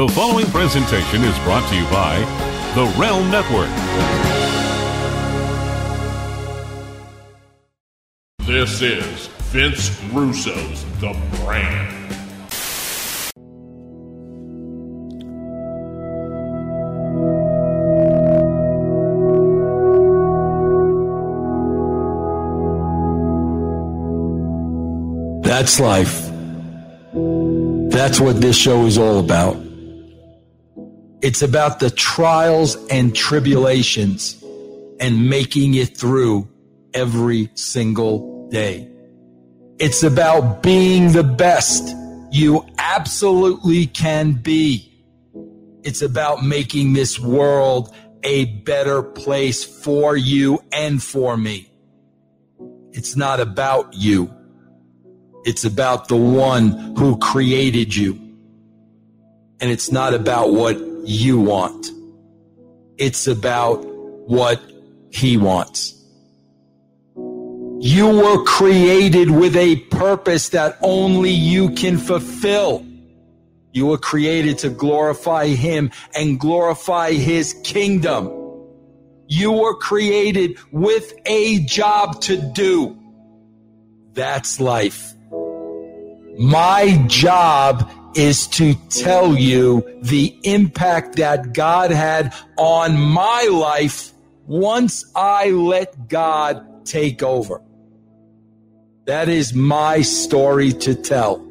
The following presentation is brought to you by The Realm Network. This is Vince Russo's The Brand. That's life. That's what this show is all about. It's about the trials and tribulations and making it through every single day. It's about being the best you absolutely can be. It's about making this world a better place for you and for me. It's not about you. It's about the one who created you. And it's not about what you want. It's about what he wants. You were created with a purpose that only you can fulfill. You were created to glorify him and glorify his kingdom. You were created with a job to do. That's life. My job is to tell you the impact that God had on my life once I let God take over. That is my story to tell.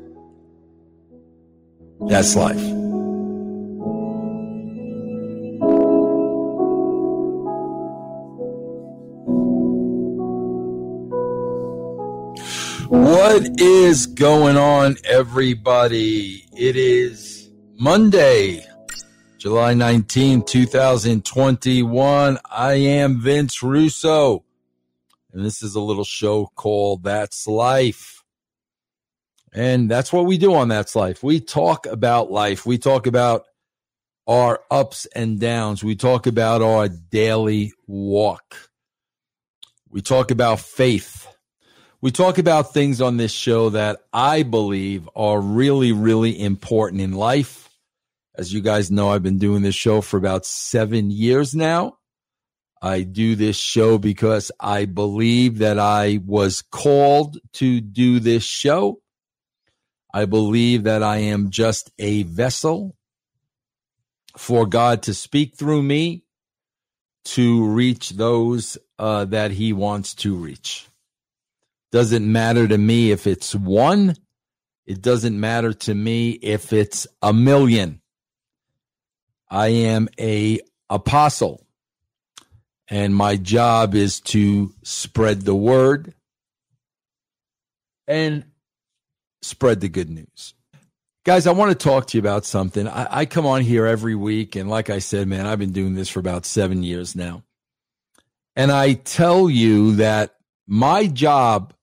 That's life. What is going on, everybody? It is Monday, July 19, 2021. I am Vince Russo, and this is a little show called That's Life. And that's what we do on That's Life. We talk about life, we talk about our ups and downs, we talk about our daily walk, we talk about faith we talk about things on this show that I believe are really, really important in life. As you guys know, I've been doing this show for about seven years now. I do this show because I believe that I was called to do this show. I believe that I am just a vessel for God to speak through me to reach those uh, that He wants to reach. Doesn't matter to me if it's one. It doesn't matter to me if it's a million. I am a apostle and my job is to spread the word and spread the good news. Guys, I want to talk to you about something. I, I, come on here every week, and like I said, man, I've been doing this for about seven years now. And I tell you that my job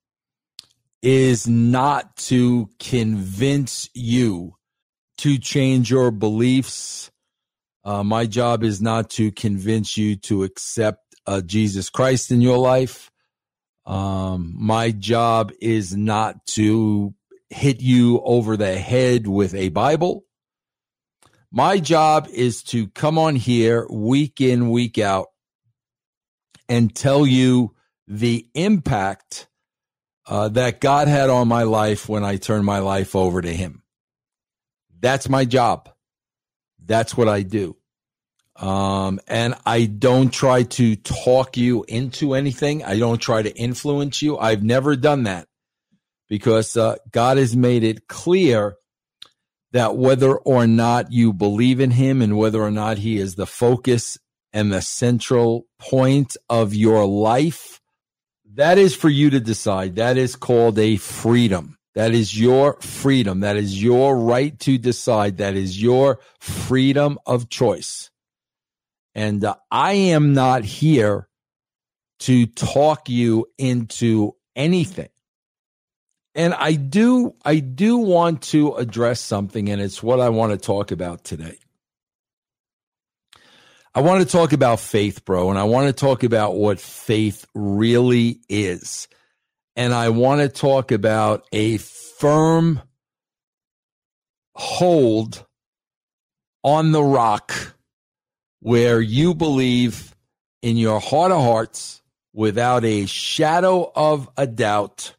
is not to convince you to change your beliefs. Uh, my job is not to convince you to accept uh, Jesus Christ in your life. Um, my job is not to hit you over the head with a Bible. My job is to come on here week in, week out and tell you the impact uh, that God had on my life when I turned my life over to Him. That's my job. That's what I do. Um, and I don't try to talk you into anything. I don't try to influence you. I've never done that because uh, God has made it clear that whether or not you believe in Him and whether or not He is the focus and the central point of your life, that is for you to decide. That is called a freedom. That is your freedom. That is your right to decide. That is your freedom of choice. And uh, I am not here to talk you into anything. And I do, I do want to address something, and it's what I want to talk about today. I want to talk about faith, bro, and I want to talk about what faith really is. And I want to talk about a firm hold on the rock where you believe in your heart of hearts without a shadow of a doubt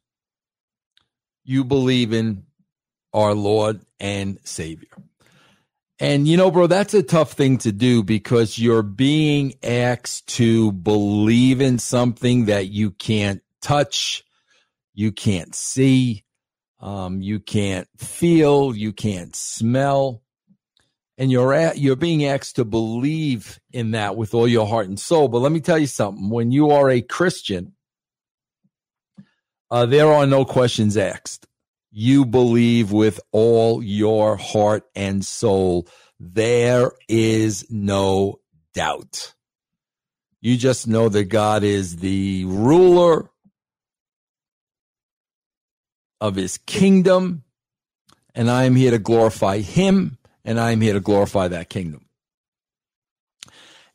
you believe in our Lord and Savior. And you know, bro, that's a tough thing to do because you're being asked to believe in something that you can't touch, you can't see, um, you can't feel, you can't smell. And you're at, you're being asked to believe in that with all your heart and soul. But let me tell you something. When you are a Christian, uh, there are no questions asked you believe with all your heart and soul, there is no doubt. You just know that God is the ruler of his kingdom, and I am here to glorify him, and I am here to glorify that kingdom.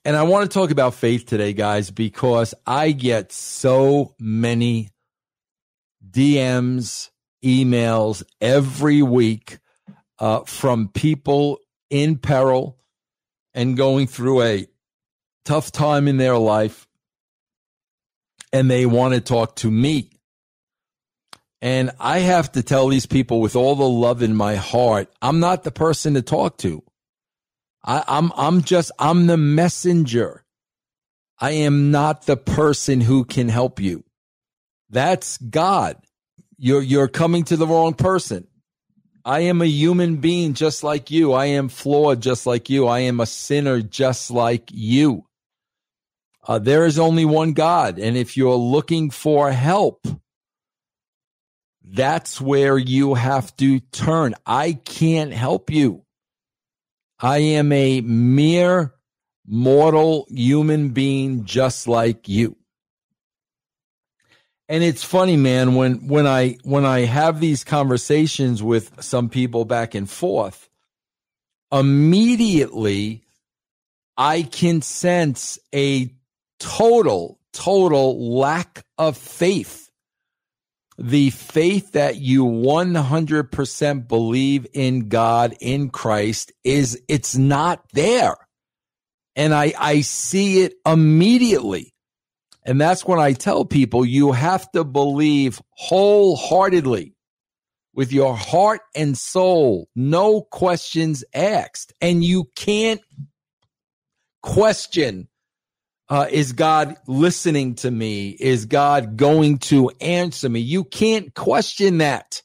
And I want to talk about faith today, guys, because I get so many DMs emails every week uh, from people in peril and going through a tough time in their life. And they want to talk to me. And I have to tell these people with all the love in my heart, I'm not the person to talk to. I, I'm, I'm just, I'm the messenger. I am not the person who can help you. That's God. You're you're coming to the wrong person. I am a human being just like you. I am flawed just like you. I am a sinner just like you. Uh, there is only one God. And if you're looking for help, that's where you have to turn. I can't help you. I am a mere mortal human being just like you and it's funny man when when i when i have these conversations with some people back and forth immediately i can sense a total total lack of faith. The faith that you 100% believe in god in christ is it's not there. And i i see it immediately and that's when I tell people you have to believe wholeheartedly with your heart and soul, no questions asked. And you can't question uh, is God listening to me? Is God going to answer me? You can't question that.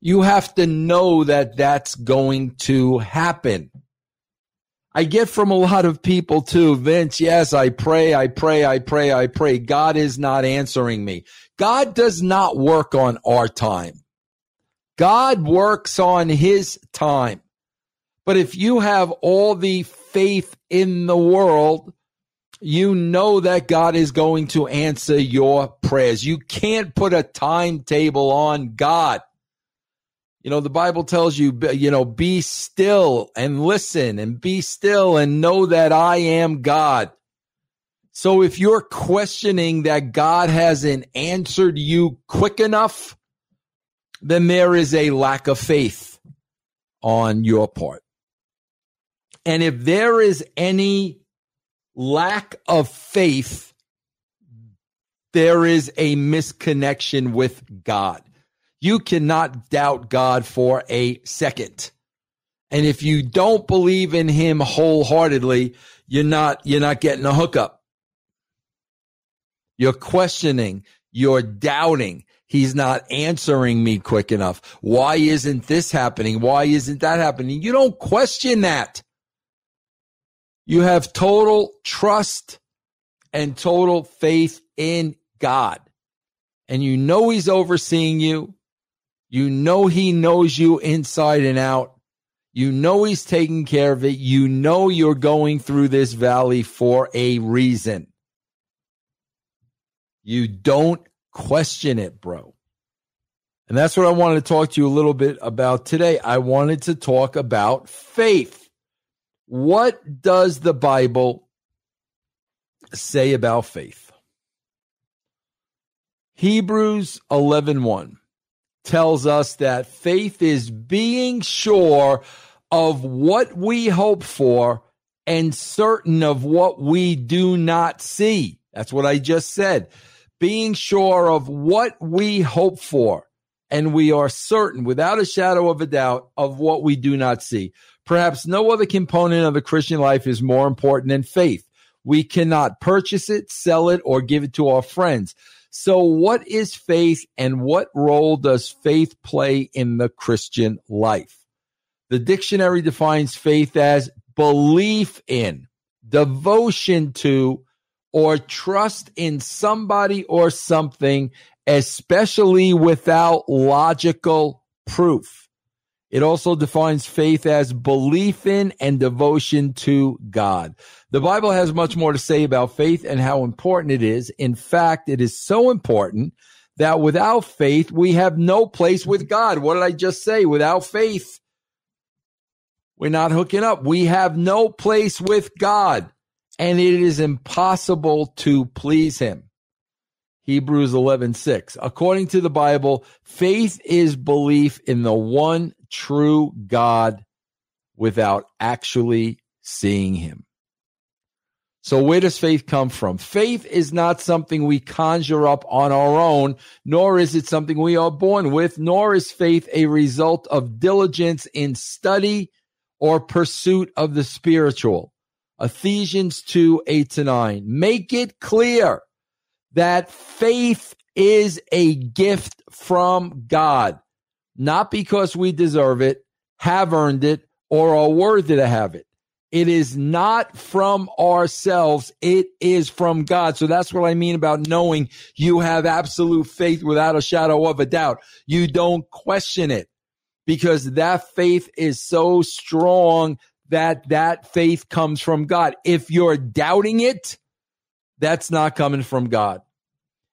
You have to know that that's going to happen. I get from a lot of people too, Vince, yes, I pray, I pray, I pray, I pray. God is not answering me. God does not work on our time. God works on his time. But if you have all the faith in the world, you know that God is going to answer your prayers. You can't put a timetable on God. You know, the Bible tells you, you know, be still and listen and be still and know that I am God. So if you're questioning that God hasn't answered you quick enough, then there is a lack of faith on your part. And if there is any lack of faith, there is a misconnection with God. You cannot doubt God for a second. And if you don't believe in him wholeheartedly, you're not, you're not getting a hookup. You're questioning, you're doubting. He's not answering me quick enough. Why isn't this happening? Why isn't that happening? You don't question that. You have total trust and total faith in God. And you know he's overseeing you. You know he knows you inside and out. You know he's taking care of it. You know you're going through this valley for a reason. You don't question it, bro. And that's what I wanted to talk to you a little bit about today. I wanted to talk about faith. What does the Bible say about faith? Hebrews 11:1 tells us that faith is being sure of what we hope for and certain of what we do not see. That's what I just said. Being sure of what we hope for and we are certain without a shadow of a doubt of what we do not see. Perhaps no other component of the Christian life is more important than faith. We cannot purchase it, sell it, or give it to our friends. So, what is faith and what role does faith play in the Christian life? The dictionary defines faith as belief in, devotion to, or trust in somebody or something, especially without logical proof. It also defines faith as belief in and devotion to God. The Bible has much more to say about faith and how important it is. In fact, it is so important that without faith, we have no place with God. What did I just say? Without faith, we're not hooking up. We have no place with God and it is impossible to please him. Hebrews 11:6. According to the Bible, faith is belief in the one true God without actually seeing him. So where does faith come from? Faith is not something we conjure up on our own, nor is it something we are born with, nor is faith a result of diligence in study or pursuit of the spiritual. Ephesians 2, 8 to 9. Make it clear that faith is a gift from God, not because we deserve it, have earned it, or are worthy to have it. It is not from ourselves. It is from God. So that's what I mean about knowing you have absolute faith without a shadow of a doubt. You don't question it because that faith is so strong that that faith comes from God. If you're doubting it, that's not coming from God.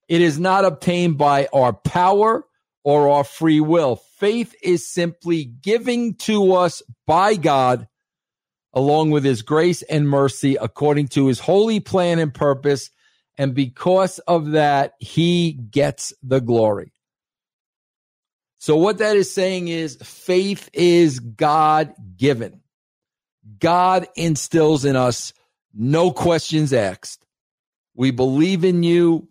It is not obtained by our power or our free will. Faith is simply giving to us by God along with his grace and mercy according to his holy plan and purpose. And because of that, he gets the glory. So what that is saying is faith is God given. God instills in us no questions asked. We believe in you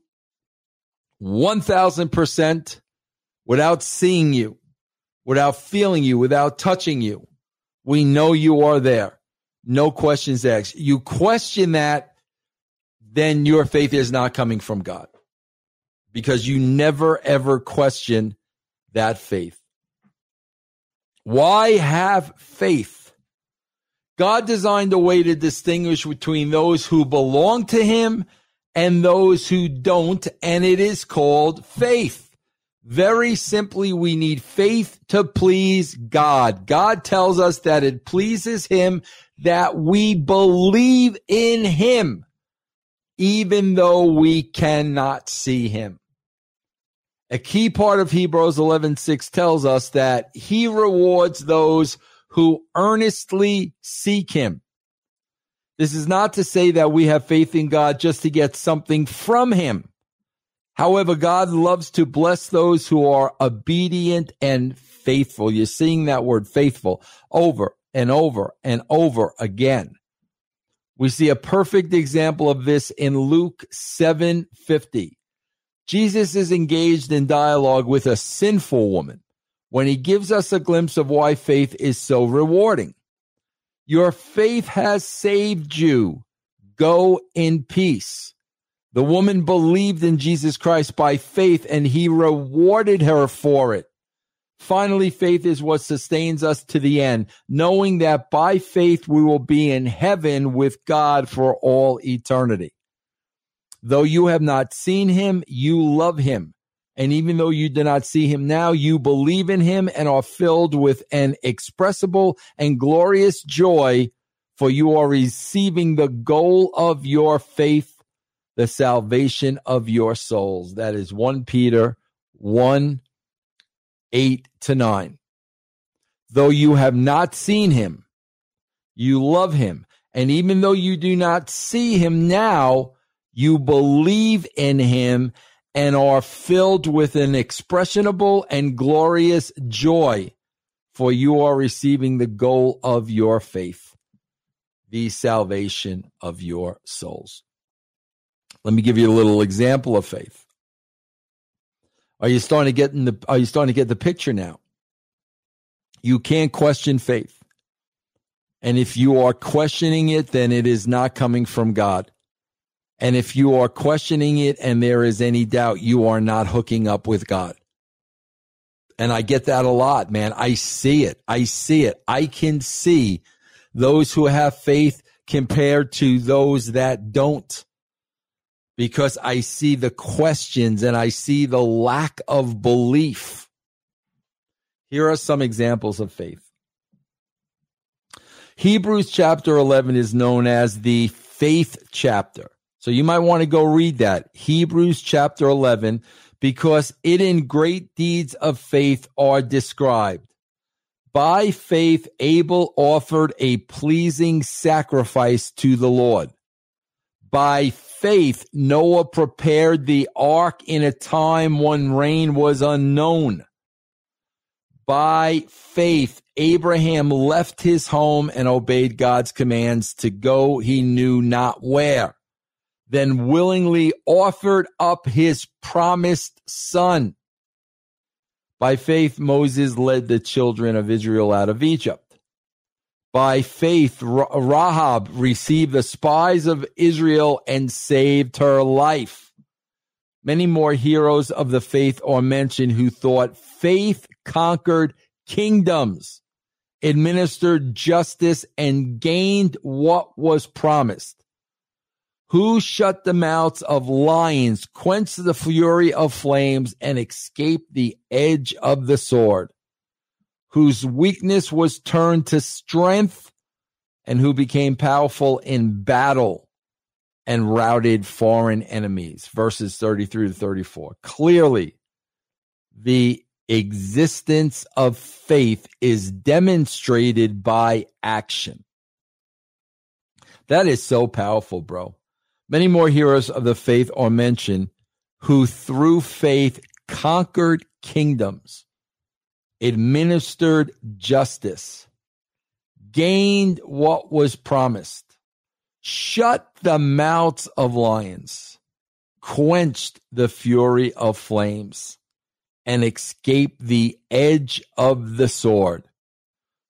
1000% without seeing you, without feeling you, without touching you. We know you are there. No questions asked. You question that, then your faith is not coming from God because you never ever question that faith. Why have faith? God designed a way to distinguish between those who belong to Him and those who don't, and it is called faith. Very simply, we need faith to please God. God tells us that it pleases Him that we believe in Him, even though we cannot see Him. A key part of Hebrews 11:6 tells us that he rewards those who earnestly seek him. This is not to say that we have faith in God just to get something from him. However, God loves to bless those who are obedient and faithful. You're seeing that word faithful over and over and over again. We see a perfect example of this in Luke 750. Jesus is engaged in dialogue with a sinful woman when he gives us a glimpse of why faith is so rewarding. Your faith has saved you. Go in peace. The woman believed in Jesus Christ by faith and he rewarded her for it. Finally, faith is what sustains us to the end, knowing that by faith we will be in heaven with God for all eternity. Though you have not seen him, you love him. And even though you do not see him now, you believe in him and are filled with an expressible and glorious joy, for you are receiving the goal of your faith, the salvation of your souls. That is 1 Peter 1 8 to 9. Though you have not seen him, you love him. And even though you do not see him now, you believe in him and are filled with an expressionable and glorious joy, for you are receiving the goal of your faith, the salvation of your souls. Let me give you a little example of faith. Are you starting to get in the are you starting to get the picture now? You can't question faith. And if you are questioning it, then it is not coming from God. And if you are questioning it and there is any doubt, you are not hooking up with God. And I get that a lot, man. I see it. I see it. I can see those who have faith compared to those that don't because I see the questions and I see the lack of belief. Here are some examples of faith. Hebrews chapter 11 is known as the faith chapter. So you might want to go read that. Hebrews chapter 11 because it in great deeds of faith are described. By faith, Abel offered a pleasing sacrifice to the Lord. By faith, Noah prepared the ark in a time when rain was unknown. By faith, Abraham left his home and obeyed God's commands to go he knew not where then willingly offered up his promised son. By faith, Moses led the children of Israel out of Egypt. By faith, Rahab received the spies of Israel and saved her life. Many more heroes of the faith are mentioned who thought faith conquered kingdoms, administered justice, and gained what was promised who shut the mouths of lions, quenched the fury of flames, and escaped the edge of the sword, whose weakness was turned to strength, and who became powerful in battle and routed foreign enemies. Verses 33 to 34. Clearly, the existence of faith is demonstrated by action. That is so powerful, bro. Many more heroes of the faith are mentioned who through faith conquered kingdoms, administered justice, gained what was promised, shut the mouths of lions, quenched the fury of flames, and escaped the edge of the sword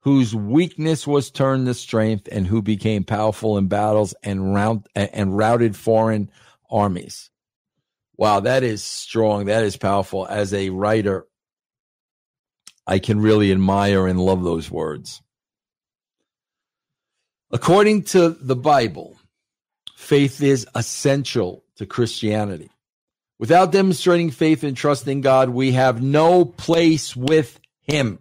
whose weakness was turned to strength and who became powerful in battles and round and routed foreign armies. Wow, that is strong. That is powerful. As a writer, I can really admire and love those words. According to the Bible, faith is essential to Christianity. Without demonstrating faith and trust in God, we have no place with Him.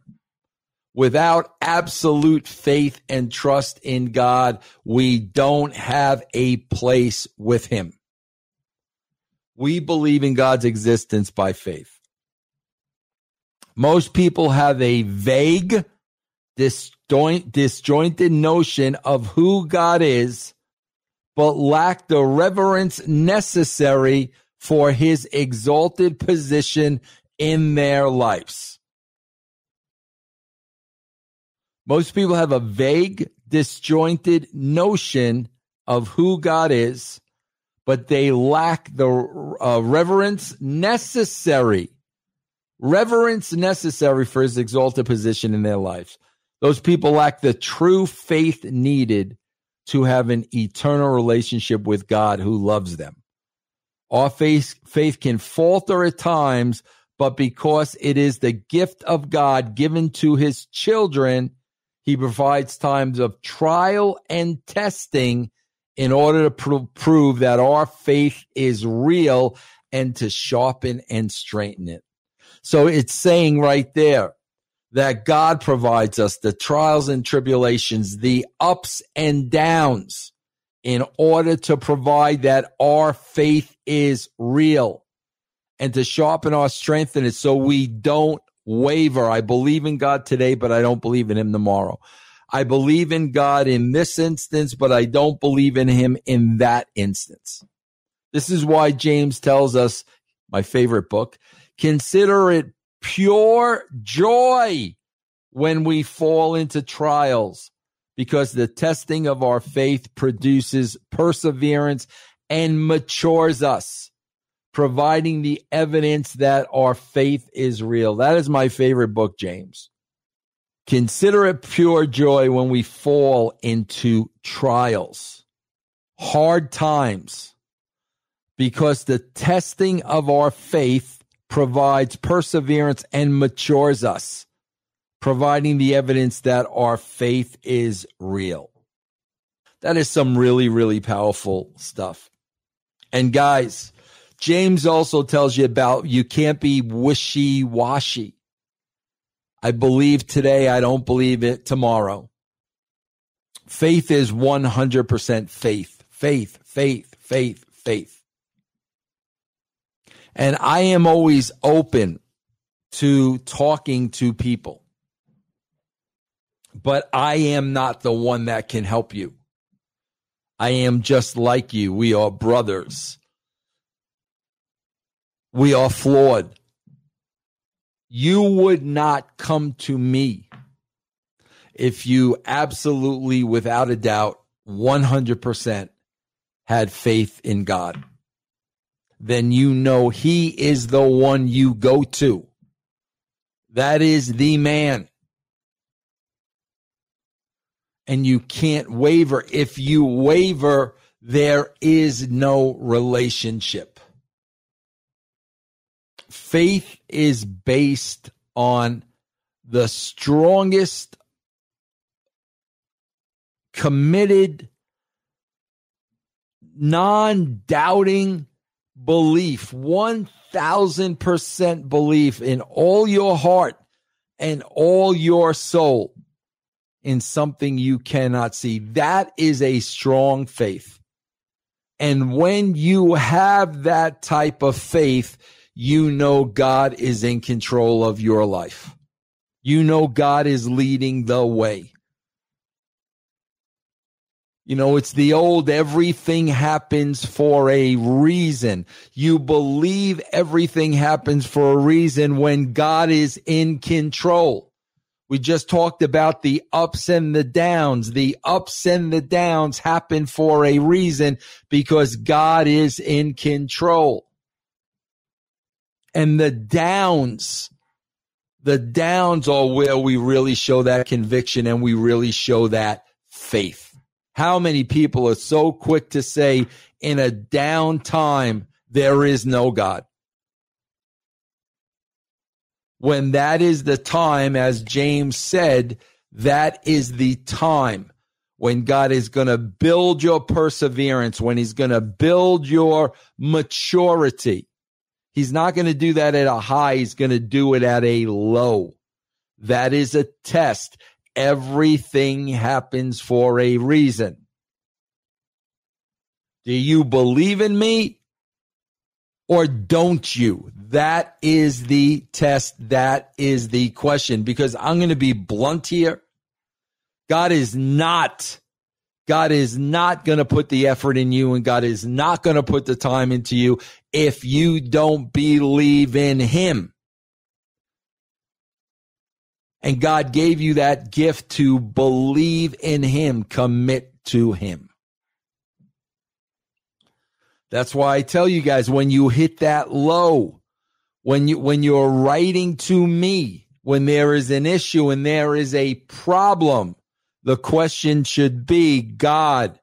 Without absolute faith and trust in God, we don't have a place with Him. We believe in God's existence by faith. Most people have a vague, disjointed notion of who God is, but lack the reverence necessary for his exalted position in their lives. Most people have a vague, disjointed notion of who God is, but they lack the uh, reverence necessary, reverence necessary for his exalted position in their lives. Those people lack the true faith needed to have an eternal relationship with God who loves them. Our faith, faith can falter at times, but because it is the gift of God given to his children, he provides times of trial and testing in order to pr- prove that our faith is real and to sharpen and strengthen it. So it's saying right there that God provides us the trials and tribulations, the ups and downs in order to provide that our faith is real and to sharpen our strength in it so we don't waver. I believe in God today, but I don't believe in him tomorrow. I believe in God in this instance, but I don't believe in him in that instance. This is why James tells us, my favorite book, consider it pure joy when we fall into trials because the testing of our faith produces perseverance and matures us, providing the evidence that our faith is real. That is my favorite book, James. Consider it pure joy when we fall into trials, hard times, because the testing of our faith provides perseverance and matures us providing the evidence that our faith is real. That is some really, really powerful stuff. And guys, James also tells you about you can't be wishy washy. I believe today, I don't believe it tomorrow. Faith is 100% faith, faith, faith, faith, faith. And I am always open to talking to people but I am not the one that can help you. I am just like you. We are brothers. We are flawed. You would not come to me if you absolutely, without a doubt, 100% had faith in God. Then you know He is the one you go to. That is the man and you can't waver. If you waver, there is no relationship. Faith is based on the strongest committed, non doubting belief, 1000% belief in all your heart and all your soul in something you cannot see. That is a strong faith. And when you have that type of faith, you know God is in control of your life. You know God is leading the way. You know, it's the old everything happens for a reason. You believe everything happens for a reason when God is in control. We just talked about the ups and the downs. The ups and the downs happen for a reason because God is in control. And the downs, the downs are where we really show that conviction and we really show that faith. How many people are so quick to say in a down time, there is no God? when that is the time, as James said, that is the time when God is going to build your perseverance, when he's going to build your maturity. He's not going to do that at a high. He's going to do it at a low. That is a test. Everything happens for a reason. Do you believe in me or don't you? That is the test. That is the question because I'm going to be blunt here. God is not, God is not going to put the effort in you and God is not going to put the time into you if you don't believe in him. And God gave you that gift to believe in him, commit to him. That's why I tell you guys when you hit that low, when you when you're writing to me when there is an issue and there is a problem the question should be god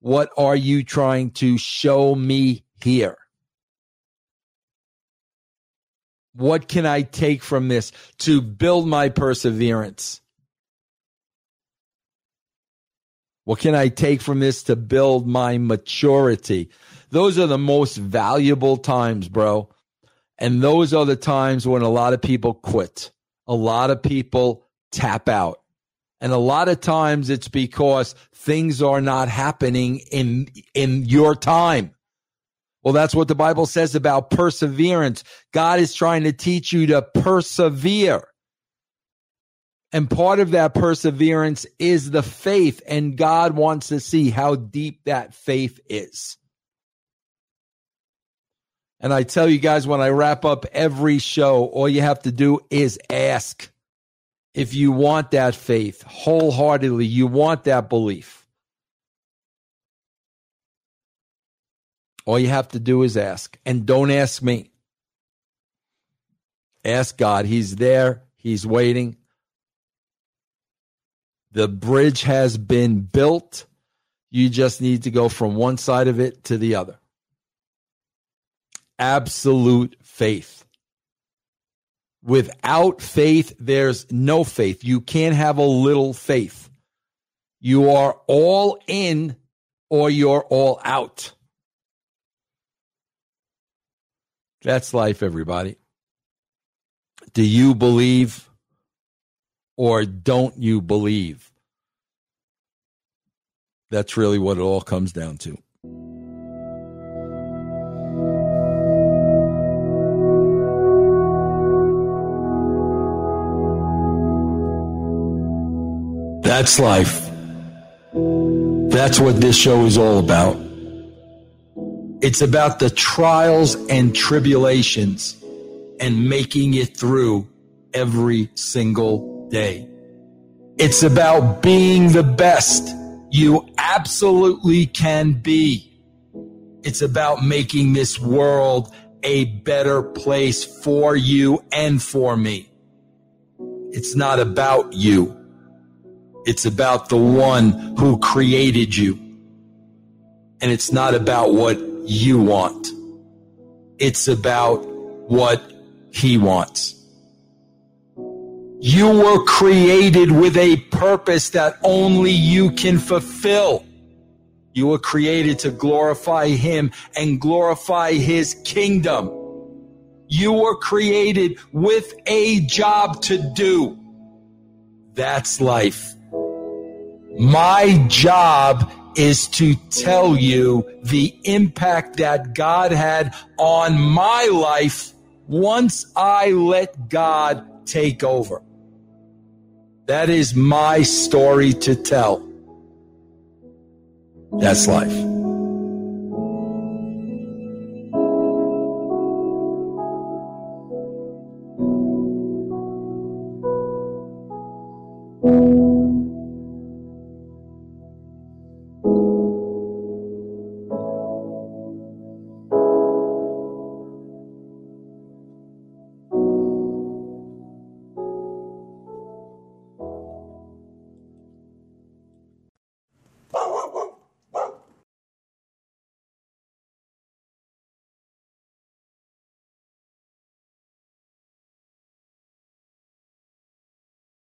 what are you trying to show me here what can i take from this to build my perseverance what can i take from this to build my maturity those are the most valuable times bro and those are the times when a lot of people quit. A lot of people tap out. And a lot of times it's because things are not happening in, in your time. Well, that's what the Bible says about perseverance. God is trying to teach you to persevere. And part of that perseverance is the faith. And God wants to see how deep that faith is. And I tell you guys, when I wrap up every show, all you have to do is ask. if you want that faith wholeheartedly, you want that belief, all you have to do is ask. And don't ask me. Ask God. He's there, He's waiting. The bridge has been built. You just need to go from one side of it to the other. Absolute faith. Without faith, there's no faith. You can't have a little faith. You are all in or you're all out. That's life, everybody. Do you believe or don't you believe? That's really what it all comes down to. That's life. That's what this show is all about. It's about the trials and tribulations and making it through every single day. It's about being the best you absolutely can be. It's about making this world a better place for you and for me. It's not about you. It's about the one who created you. And it's not about what you want. It's about what he wants. You were created with a purpose that only you can fulfill. You were created to glorify Him and glorify His kingdom. You were created with a job to do. That's life. My job is to tell you the impact that God had on my life once I let God take over. That is my story to tell. That's life.